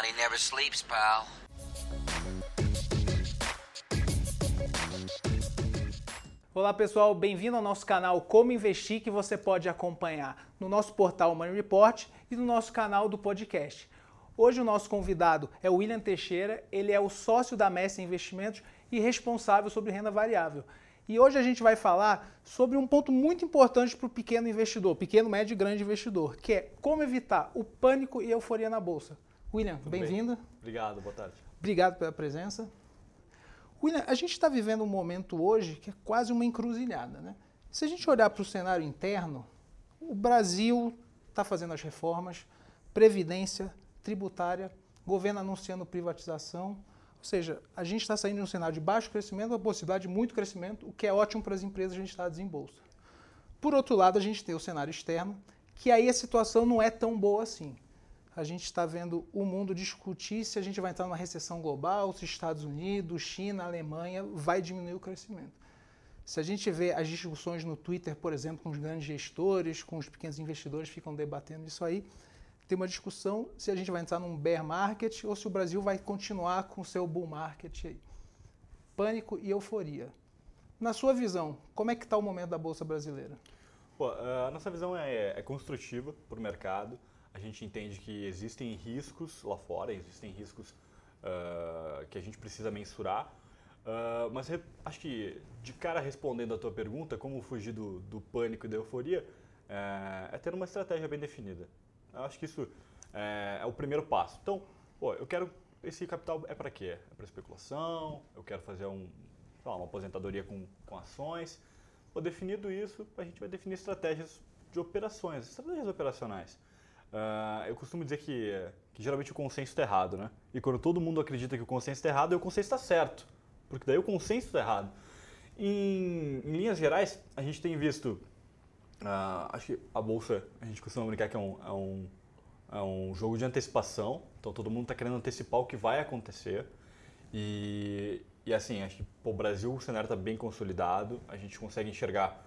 Money never sleeps, pal. Olá pessoal, bem-vindo ao nosso canal Como Investir, que você pode acompanhar no nosso portal Money Report e no nosso canal do podcast. Hoje o nosso convidado é o William Teixeira, ele é o sócio da Messi Investimentos e responsável sobre renda variável. E hoje a gente vai falar sobre um ponto muito importante para o pequeno investidor, pequeno, médio e grande investidor, que é como evitar o pânico e euforia na bolsa. William, bem-vindo. Bem. Obrigado, boa tarde. Obrigado pela presença. William, a gente está vivendo um momento hoje que é quase uma encruzilhada. Né? Se a gente olhar para o cenário interno, o Brasil está fazendo as reformas, previdência, tributária, governo anunciando privatização. Ou seja, a gente está saindo de um cenário de baixo crescimento, a possibilidade de muito crescimento, o que é ótimo para as empresas, a gente está desembolso. Por outro lado, a gente tem o cenário externo, que aí a situação não é tão boa assim a gente está vendo o mundo discutir se a gente vai entrar numa recessão global, se Estados Unidos, China, Alemanha vai diminuir o crescimento. Se a gente vê as discussões no Twitter, por exemplo, com os grandes gestores, com os pequenos investidores, ficam debatendo isso aí, tem uma discussão se a gente vai entrar num bear market ou se o Brasil vai continuar com o seu bull market aí. Pânico e euforia. Na sua visão, como é que está o momento da Bolsa Brasileira? Pô, a nossa visão é, é construtiva para o mercado. A gente entende que existem riscos lá fora, existem riscos uh, que a gente precisa mensurar. Uh, mas acho que, de cara respondendo a tua pergunta, como fugir do, do pânico e da euforia, é, é ter uma estratégia bem definida. Eu acho que isso é, é o primeiro passo. Então, pô, eu quero. Esse capital é para quê? É para especulação? Eu quero fazer um, lá, uma aposentadoria com, com ações? Pô, definido isso, a gente vai definir estratégias de operações, estratégias operacionais. Uh, eu costumo dizer que, que geralmente o consenso está errado, né? E quando todo mundo acredita que o consenso está errado, o consenso está certo. Porque daí o consenso está errado. Em, em, linhas gerais, a gente tem visto. Uh, acho que a bolsa, a gente costuma brincar que é um, é um, é um jogo de antecipação. Então todo mundo está querendo antecipar o que vai acontecer. E, e assim, acho que o Brasil, o cenário está bem consolidado. A gente consegue enxergar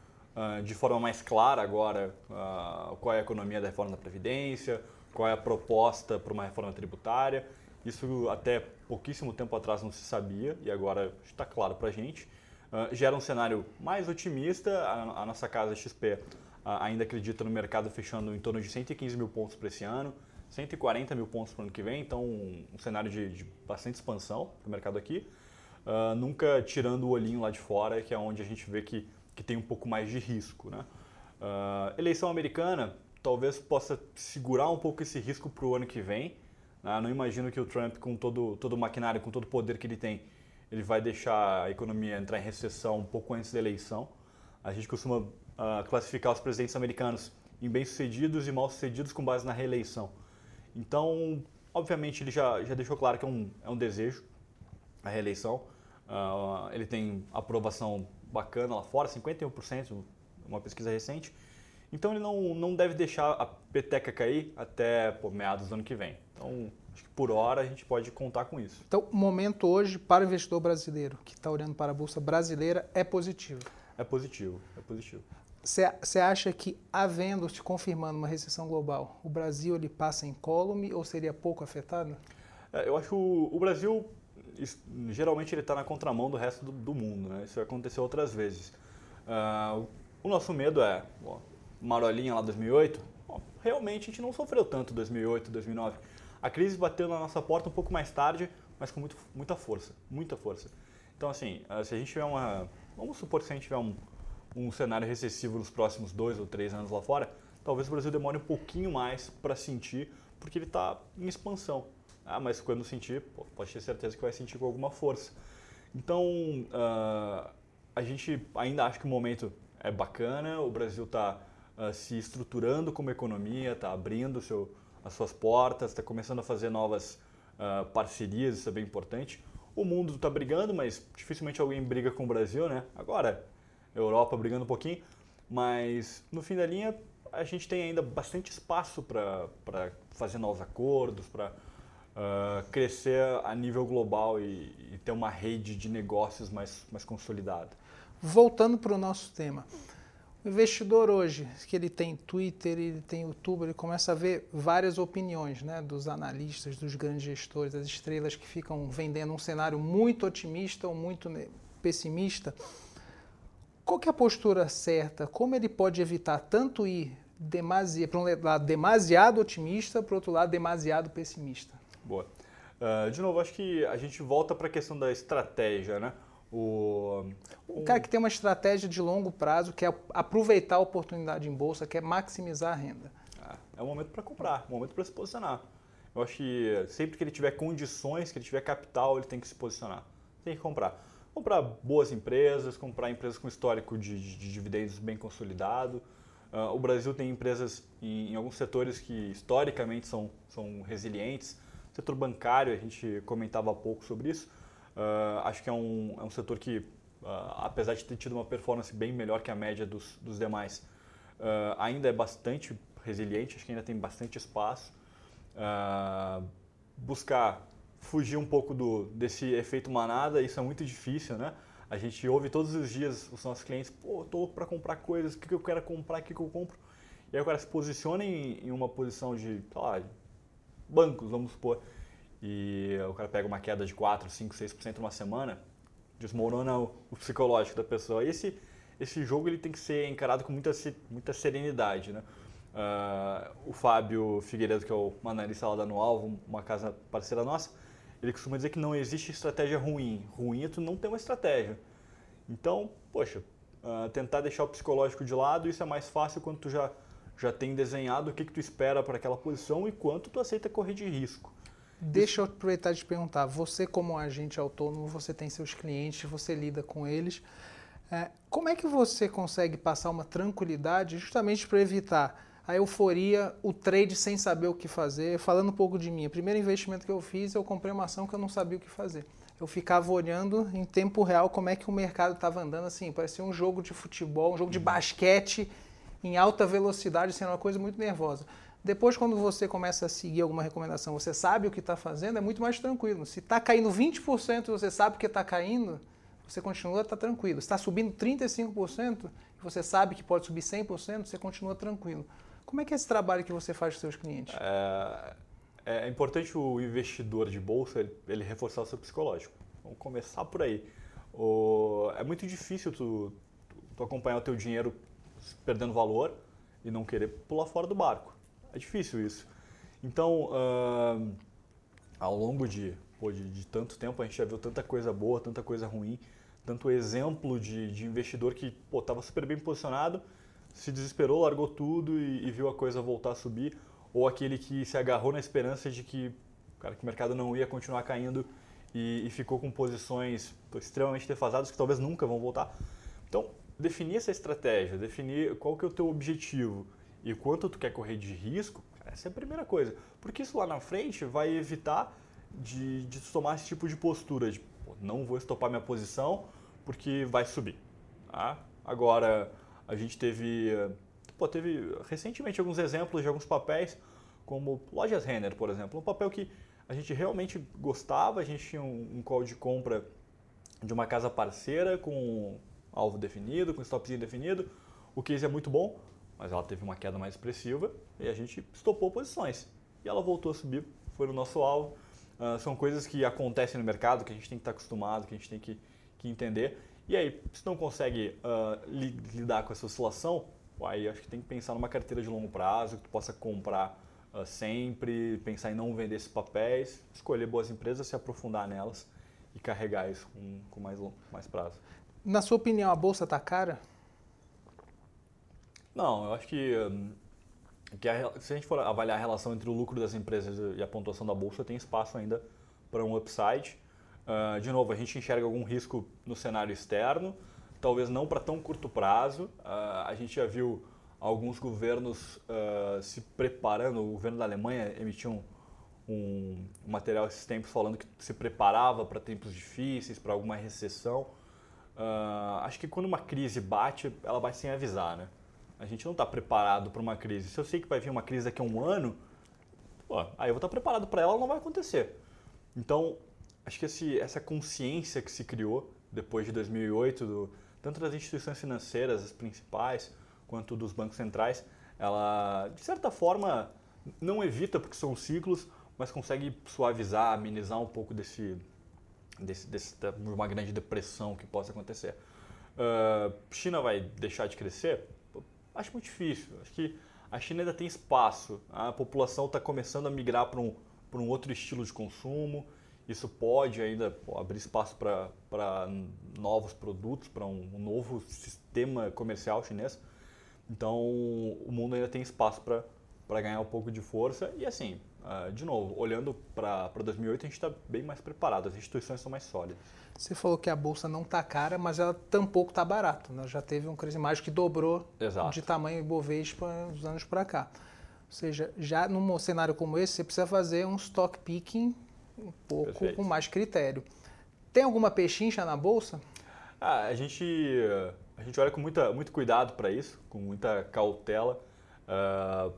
de forma mais clara agora uh, qual é a economia da reforma da Previdência, qual é a proposta para uma reforma tributária. Isso até pouquíssimo tempo atrás não se sabia e agora está claro para a gente. Uh, gera um cenário mais otimista. A, nossa casa XP ainda acredita no mercado fechando em torno de 115 mil pontos para esse ano, 140 mil pontos para o ano que vem, então um, cenário de, de, bastante expansão para o mercado aqui. Nunca tirando o olhinho lá de fora, que é onde a gente vê que que tem um pouco mais de risco. Né? Uh, eleição americana talvez possa segurar um pouco esse risco para o ano que vem. Né? Não imagino que o Trump, com todo, todo o maquinário, com todo o poder que ele tem, ele vai deixar a economia entrar em recessão um pouco antes da eleição. A gente costuma uh, classificar os presidentes americanos em bem-sucedidos e mal-sucedidos com base na reeleição. Então, obviamente, ele já, já deixou claro que é um, é um desejo a reeleição. Uh, ele tem aprovação bacana lá fora, 51%, uma pesquisa recente. Então ele não, não deve deixar a peteca cair até pô, meados do ano que vem. Então, acho que por hora a gente pode contar com isso. Então, o momento hoje para o investidor brasileiro que está olhando para a Bolsa Brasileira é positivo? É positivo, é positivo. Você acha que, havendo, se confirmando uma recessão global, o Brasil ele passa incólume ou seria pouco afetado? É, eu acho que o, o Brasil geralmente ele está na contramão do resto do, do, mundo. Né? Isso aconteceu outras vezes. Uh, o nosso medo é, bom, marolinha lá 2008, bom, realmente a gente não sofreu tanto 2008, 2009. A crise bateu na nossa porta um pouco mais tarde, mas com muito, muita força, muita força. Então assim, uh, se a gente tiver uma, vamos supor que se a gente tiver um, um cenário recessivo nos próximos dois ou três anos lá fora, talvez o Brasil demore um pouquinho mais para sentir, porque ele está em expansão. Ah, mas quando sentir, pode ter certeza que vai sentir com alguma força. Então, uh, a gente ainda acha que o momento é bacana, o Brasil está uh, ah, se estruturando como economia, está abrindo seu, as suas portas, está começando a fazer novas uh, parcerias, isso é bem importante. O mundo está brigando, mas dificilmente alguém briga com o Brasil, né? Agora, Europa brigando um pouquinho, mas no fim da linha a gente tem ainda bastante espaço para fazer novos acordos, para uh, crescer a nível global e, e, ter uma rede de negócios mais, mais consolidada. Voltando para o nosso tema, O investidor hoje, que ele tem Twitter, ele tem YouTube, ele começa a ver várias opiniões né, dos analistas, dos grandes gestores, das estrelas que ficam vendendo um cenário muito otimista ou muito pessimista. Qual que é a postura certa? Como ele pode evitar tanto ir demasi para um lado demasiado otimista, para o outro lado demasiado pessimista? Boa. Uh, de novo, acho que a gente volta para a questão da estratégia, né? O, o cara que tem uma estratégia de longo prazo, quer aproveitar a oportunidade em bolsa, quer maximizar a renda. É, é o momento para comprar, é o momento para se posicionar. Eu acho que sempre que ele tiver condições, que ele tiver capital, ele tem que se posicionar. Tem que comprar. Comprar boas empresas, comprar empresas com histórico de, de, de dividendos bem consolidado. Uh, o Brasil tem empresas em, em, alguns setores que historicamente são, são resilientes. Setor bancário, a gente comentava há pouco sobre isso Uh, acho que é um, é um setor que, uh, apesar de ter tido uma performance bem melhor que a média dos, dos demais, uh, ainda é bastante resiliente, acho que ainda tem bastante espaço. buscar fugir um pouco do, desse efeito manada, isso é muito difícil, né? A gente ouve todos os dias os nossos clientes, pô, tô para comprar coisas, o que, que eu quero comprar, o que, que eu compro? E aí o cara se posiciona em, em uma posição de, sei lá, bancos, vamos supor, e o cara pega uma queda de 4, 5, 6% uma semana, desmorona o, psicológico da pessoa. E esse, esse jogo ele tem que ser encarado com muita, muita serenidade. Né? Uh, o Fábio Figueiredo, que é o analista lá da Anual, uma casa parceira nossa, ele costuma dizer que não existe estratégia ruim. Ruim é tu não ter uma estratégia. Então, poxa, uh, tentar deixar o psicológico de lado, isso é mais fácil quando tu já, já tem desenhado o que, que tu espera para aquela posição e quanto tu aceita correr de risco. Deixa eu aproveitar de te perguntar, você como agente autônomo, você tem seus clientes, você lida com eles, é, como é que você consegue passar uma tranquilidade justamente para evitar a euforia, o trade sem saber o que fazer? Falando um pouco de mim, o primeiro investimento que eu fiz, eu comprei uma ação que eu não sabia o que fazer. Eu ficava olhando em tempo real como é que o mercado estava andando, assim, parecia um jogo de futebol, um jogo de basquete em alta velocidade, sendo uma coisa muito nervosa. Depois, quando você começa a seguir alguma recomendação, você sabe o que está fazendo, é muito mais tranquilo. Se está caindo 20% e você sabe que está caindo, você continua tá tranquilo. Se está subindo 35% e você sabe que pode subir 100%, você continua tranquilo. Como é que é esse trabalho que você faz com seus clientes? É, é importante o investidor de bolsa ele, ele, reforçar o seu psicológico. Vamos começar por aí. O, é muito difícil tu, tu acompanhar o teu dinheiro perdendo valor e não querer pular fora do barco. É difícil isso. Então, uh, ao longo de, pô, de, de, tanto tempo, a gente já viu tanta coisa boa, tanta coisa ruim, tanto exemplo de, de investidor que estava super bem posicionado, se desesperou, largou tudo e, e, viu a coisa voltar a subir, ou aquele que se agarrou na esperança de que, cara, que o mercado não ia continuar caindo e, e ficou com posições extremamente defasadas que talvez nunca vão voltar. Então, definir essa estratégia, definir qual que é o teu objetivo e quanto tu quer correr de risco, essa é a primeira coisa. Porque isso lá na frente vai evitar de, de tomar esse tipo de postura, de pô, não vou estopar minha posição porque vai subir. Tá? Agora, a gente teve, pô, teve recentemente alguns exemplos de alguns papéis, como lojas Renner, por exemplo. Um papel que a gente realmente gostava, a gente tinha um, um call de compra de uma casa parceira com alvo definido, com stopzinho definido. O case é muito bom, mas ela teve uma queda mais expressiva e a gente estopou posições. E ela voltou a subir, foi no nosso alvo. Uh, são coisas que acontecem no mercado, que a gente tem que estar acostumado, que a gente tem que, que entender. E aí, se não consegue uh, li, lidar com essa oscilação, aí acho que tem que pensar numa carteira de longo prazo, que tu possa comprar uh, sempre, pensar em não vender esses papéis, escolher boas empresas, se aprofundar nelas e carregar isso com, com mais, mais prazo. Na sua opinião, a bolsa está cara? Não, eu acho que, hum, que a, se a gente for avaliar a relação entre o lucro das empresas e a pontuação da bolsa, tem espaço ainda para um upside. Uh, de novo, a gente enxerga algum risco no cenário externo, talvez não para tão curto prazo. Uh, a gente já viu alguns governos uh, se preparando, o governo da Alemanha emitiu um, um material esses tempos falando que se preparava para tempos difíceis, para alguma recessão. Acho que quando uma crise bate, ela bate sem avisar, né? A gente não está preparado para uma crise. Se eu sei que vai vir uma crise daqui a um ano, pô, aí eu vou estar tá preparado para ela, não vai acontecer. Então, acho que esse, essa consciência que se criou depois de 2008, do, tanto das instituições financeiras, as principais, quanto dos bancos centrais, ela, de certa forma, não evita, porque são ciclos, mas consegue suavizar, amenizar um pouco desse, desse, desse uma grande depressão que possa acontecer. Uh, China vai deixar de crescer? Acho muito difícil. Acho que a China ainda tem espaço. A população está começando a migrar para um, um outro estilo de consumo. Isso pode ainda abrir espaço para novos produtos, para um, um, novo sistema comercial chinês. Então, o mundo ainda tem espaço para ganhar um pouco de força. E assim, uh, de novo, olhando para 2008, a gente está bem mais preparado, as instituições são mais sólidas. Você falou que a bolsa não está cara, mas ela tampouco está barata. Né? Já teve um crescimento mais que dobrou Exato. de tamanho Ibovespa uns anos para cá. Ou seja, já num cenário como esse, você precisa fazer um stock picking um pouco Perfeito. com mais critério. Tem alguma pechincha na bolsa? Ah, a gente a gente olha com muita, muito cuidado para isso, com muita cautela. Uh,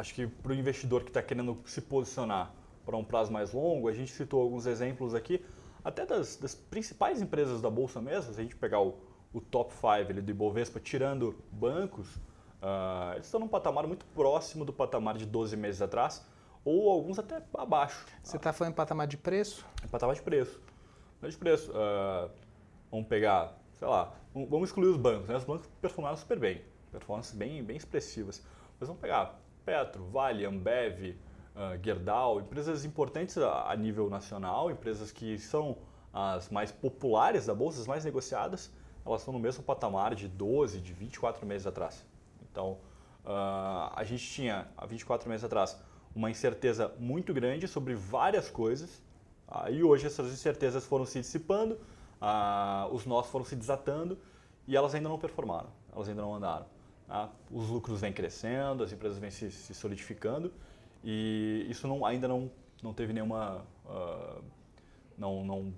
acho que para o investidor que está querendo se posicionar para um prazo mais longo, a gente citou alguns exemplos aqui, até das, das principais empresas da bolsa mesmo. Se a gente pegar o, o top 5 do Ibovespa, tirando bancos, uh, eles estão num patamar muito próximo do patamar de 12 meses atrás, ou alguns até abaixo. Você está falando em patamar de preço? É patamar de preço. De preço. Uh, vamos pegar, sei lá, vamos excluir os bancos. Né? Os bancos performaram super bem, performances bem, bem expressivas. Mas vamos pegar Petro, Vale, Ambev, uh, Gerdau, empresas importantes a, a, nível nacional, empresas que são as mais populares da bolsa, as mais negociadas, elas estão no mesmo patamar de 12, de 24 meses atrás. Então, uh, a gente tinha, há 24 meses atrás, uma incerteza muito grande sobre várias coisas, uh, hoje essas incertezas foram se dissipando, uh, os nós foram se desatando, e elas ainda não performaram, elas ainda não andaram. Tá? Os lucros vêm crescendo, as empresas vêm se, se solidificando, e isso não, ainda não, não teve nenhuma. Uh, não não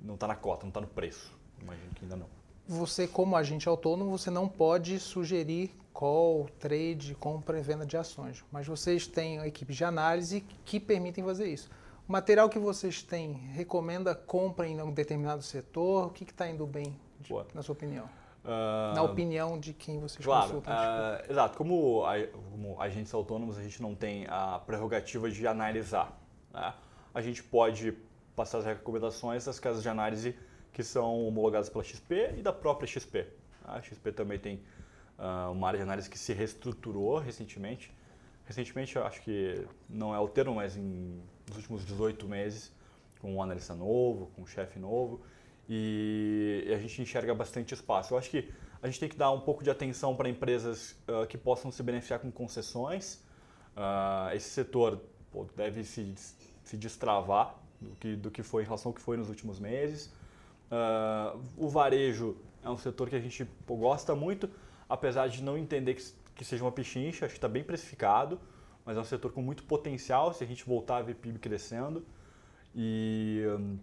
não está na cota, não está no preço. Imagino que ainda não. Você, como agente autônomo, você não pode sugerir call, trade, compra e venda de ações, mas vocês têm equipes de análise que permitem fazer isso. O material que vocês têm recomenda compra em um determinado setor? O que está indo bem, de, na sua opinião? Uh, na opinião de quem vocês claro, consultam? Uh, exato. Como, como, agentes autônomos, a gente não tem a prerrogativa de analisar. Né? A gente pode passar as recomendações das casas de análise que são homologadas pela XP e da própria XP. A XP também tem uh, uma área de análise que se reestruturou recentemente. Recentemente, acho que não é o termo, mas em, nos últimos 18 meses, com um analista novo, com um chefe novo e a gente enxerga bastante espaço. Eu acho que a gente tem que dar um pouco de atenção para empresas uh, que possam se beneficiar com concessões. Uh, esse setor pô, deve se, se destravar do que, do que foi em relação ao que foi nos últimos meses. Uh, o varejo é um setor que a gente pô, gosta muito, apesar de não entender que, que seja uma pichincha, acho que está bem precificado, mas é um setor com muito potencial se a gente voltar a ver PIB crescendo. E. Um,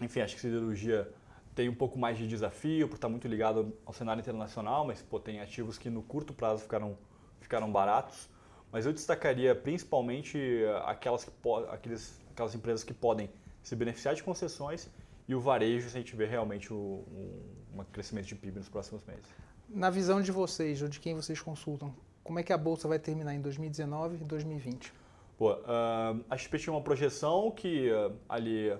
enfim, acho que siderurgia tem um pouco mais de desafio por estar muito ligado ao cenário internacional, mas pô, tem ativos que no curto prazo ficaram, ficaram baratos. Mas eu destacaria principalmente aquelas, que aqueles, aquelas empresas que podem se beneficiar de concessões e o varejo se a gente vê realmente um, um crescimento de PIB nos próximos meses. Na visão de vocês, ou de quem vocês consultam, como é que a Bolsa vai terminar em 2019 e 2020? Pô, uh, a XP tinha uma projeção que uh, ali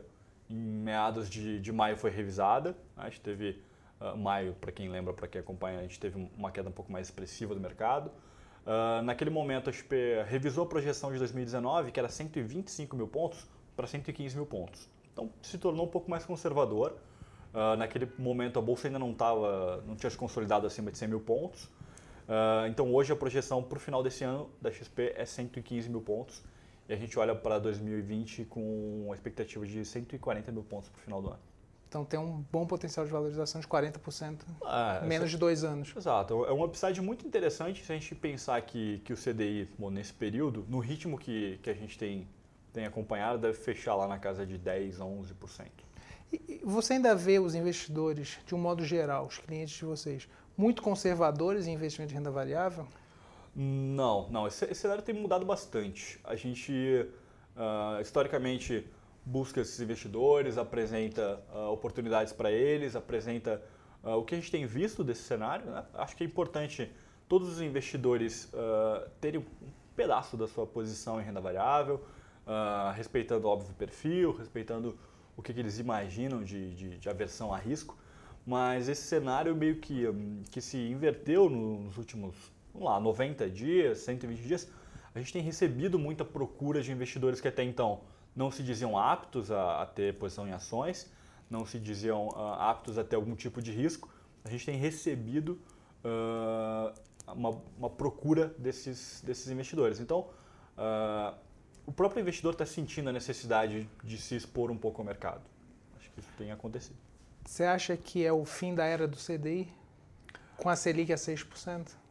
em meados de, de maio foi revisada. Né? A gente teve, uh, maio, para quem lembra, para quem acompanha, a gente teve uma queda um pouco mais expressiva do mercado. Uh, naquele momento, a XP revisou a projeção de 2019, que era 125 mil pontos, para 115 mil pontos. Então, se tornou um pouco mais conservador. Uh, naquele momento, a bolsa ainda não, tava, não tinha se consolidado acima de 100 mil pontos. Uh, então, hoje, a projeção para o final desse ano da XP é 115 mil pontos. E a gente olha para 2020 com uma expectativa de 140 mil pontos para o final do ano. Então tem um bom potencial de valorização de 40% ah, em menos essa... de dois anos. Exato. É um upside muito interessante se a gente pensar que, que o CDI, bom, nesse período, no ritmo que, que a gente tem, tem acompanhado, deve fechar lá na casa de 10%, 11%. E você ainda vê os investidores, de um modo geral, os clientes de vocês, muito conservadores em investimento de renda variável? Não, não. Esse, esse cenário tem mudado bastante. A gente, uh, historicamente, busca esses investidores, apresenta uh, oportunidades para eles, apresenta uh, o que a gente tem visto desse cenário. Né? Acho que é importante todos os investidores uh, terem um pedaço da sua posição em renda variável, respeitando, óbvio, o perfil, respeitando o que, que eles imaginam de, de, de, aversão a risco. Mas esse cenário meio que, que se inverteu nos últimos, vamos lá, 90 dias, 120 dias. A gente tem recebido muita procura de investidores que até então não se diziam aptos a, a ter posição em ações, não se diziam uh, aptos a ter algum tipo de risco. A gente tem recebido uh, uma, uma, procura desses, desses investidores. Então, uh, o próprio investidor está sentindo a necessidade de se expor um pouco ao mercado. Acho que isso tem acontecido. Você acha que é o fim da era do CDI? Com a Selic a 6%?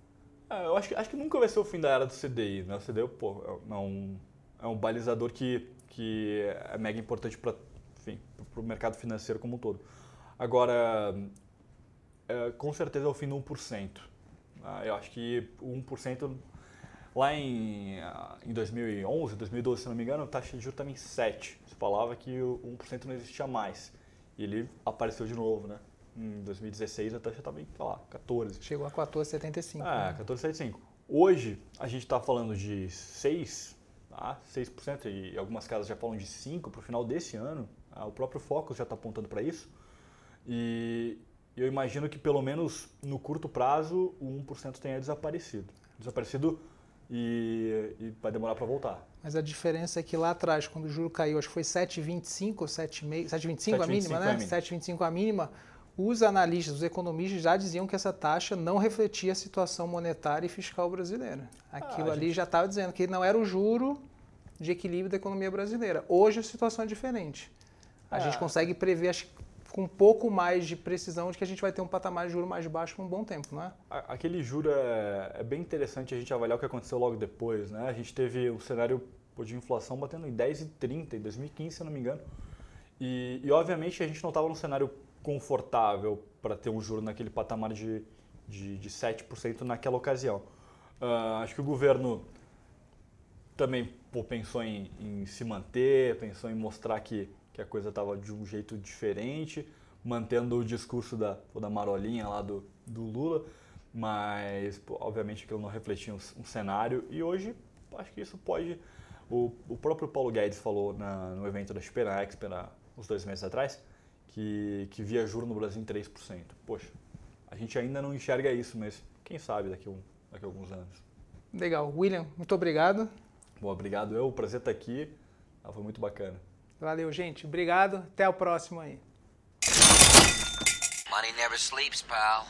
É, eu acho acho que nunca vai ser o fim da era do CDI. Né? O CDI pô, é, um, é um balizador que, que é mega importante para o mercado financeiro como um todo. Agora, é, com certeza é o fim do 1%. Ah, eu acho que o 1% lá em, ah, em 2011, 2012, se não me engano, a taxa de juros estava em 7. Você falava que o 1% não existia mais. E ele apareceu de novo, né? Em 2016 a taxa estava em, sei lá, 14. Chegou a 14,75. É, né? 14,75. Hoje a gente está falando de 6, tá? 6%, e algumas casas já falam de 5% para o final desse ano. Ah, o próprio Focus já está apontando para isso. E eu imagino que pelo menos no curto prazo o 1% tenha desaparecido. Desaparecido e, e vai demorar para voltar. Mas a diferença é que lá atrás, quando o juro caiu, acho que foi 7,25 ou 7,5, 7,25 a mínima, né? 7,25 a mínima. Os analistas, os economistas já diziam que essa taxa não refletia a situação monetária e fiscal brasileira. Aquilo ah, ali gente... já estava dizendo que não era o juro de equilíbrio da economia brasileira. Hoje a situação é diferente. A ah. gente consegue prever, acho, com um pouco mais de precisão de que a gente vai ter um patamar de juro mais baixo por um bom tempo, não é? Aquele juro é, é, bem interessante a gente avaliar o que aconteceu logo depois, né? A gente teve um cenário de inflação batendo em 10,30 em 2015, se não me engano. E, e obviamente a gente não estava num cenário confortável para ter um juro naquele patamar de, de, de 7% naquela ocasião. Uh, acho que o governo também pô, pensou em, em se manter, pensou em mostrar que que a coisa estava de um jeito diferente, mantendo o discurso da, da marolinha lá do, do Lula, mas pô, obviamente ele não refletia um, um, cenário e hoje acho que isso pode. O, o próprio Paulo Guedes falou na, no evento da Supera Expo, uns dois meses atrás, que, que via juro no Brasil em 3%. Poxa, a gente ainda não enxerga isso, mas quem sabe daqui, um, daqui a alguns anos. Legal. William, muito obrigado. Bom, obrigado eu, o prazer estar aqui. Ah, foi muito bacana. Valeu, gente. Obrigado. Até o próximo aí. Money never sleeps, pal.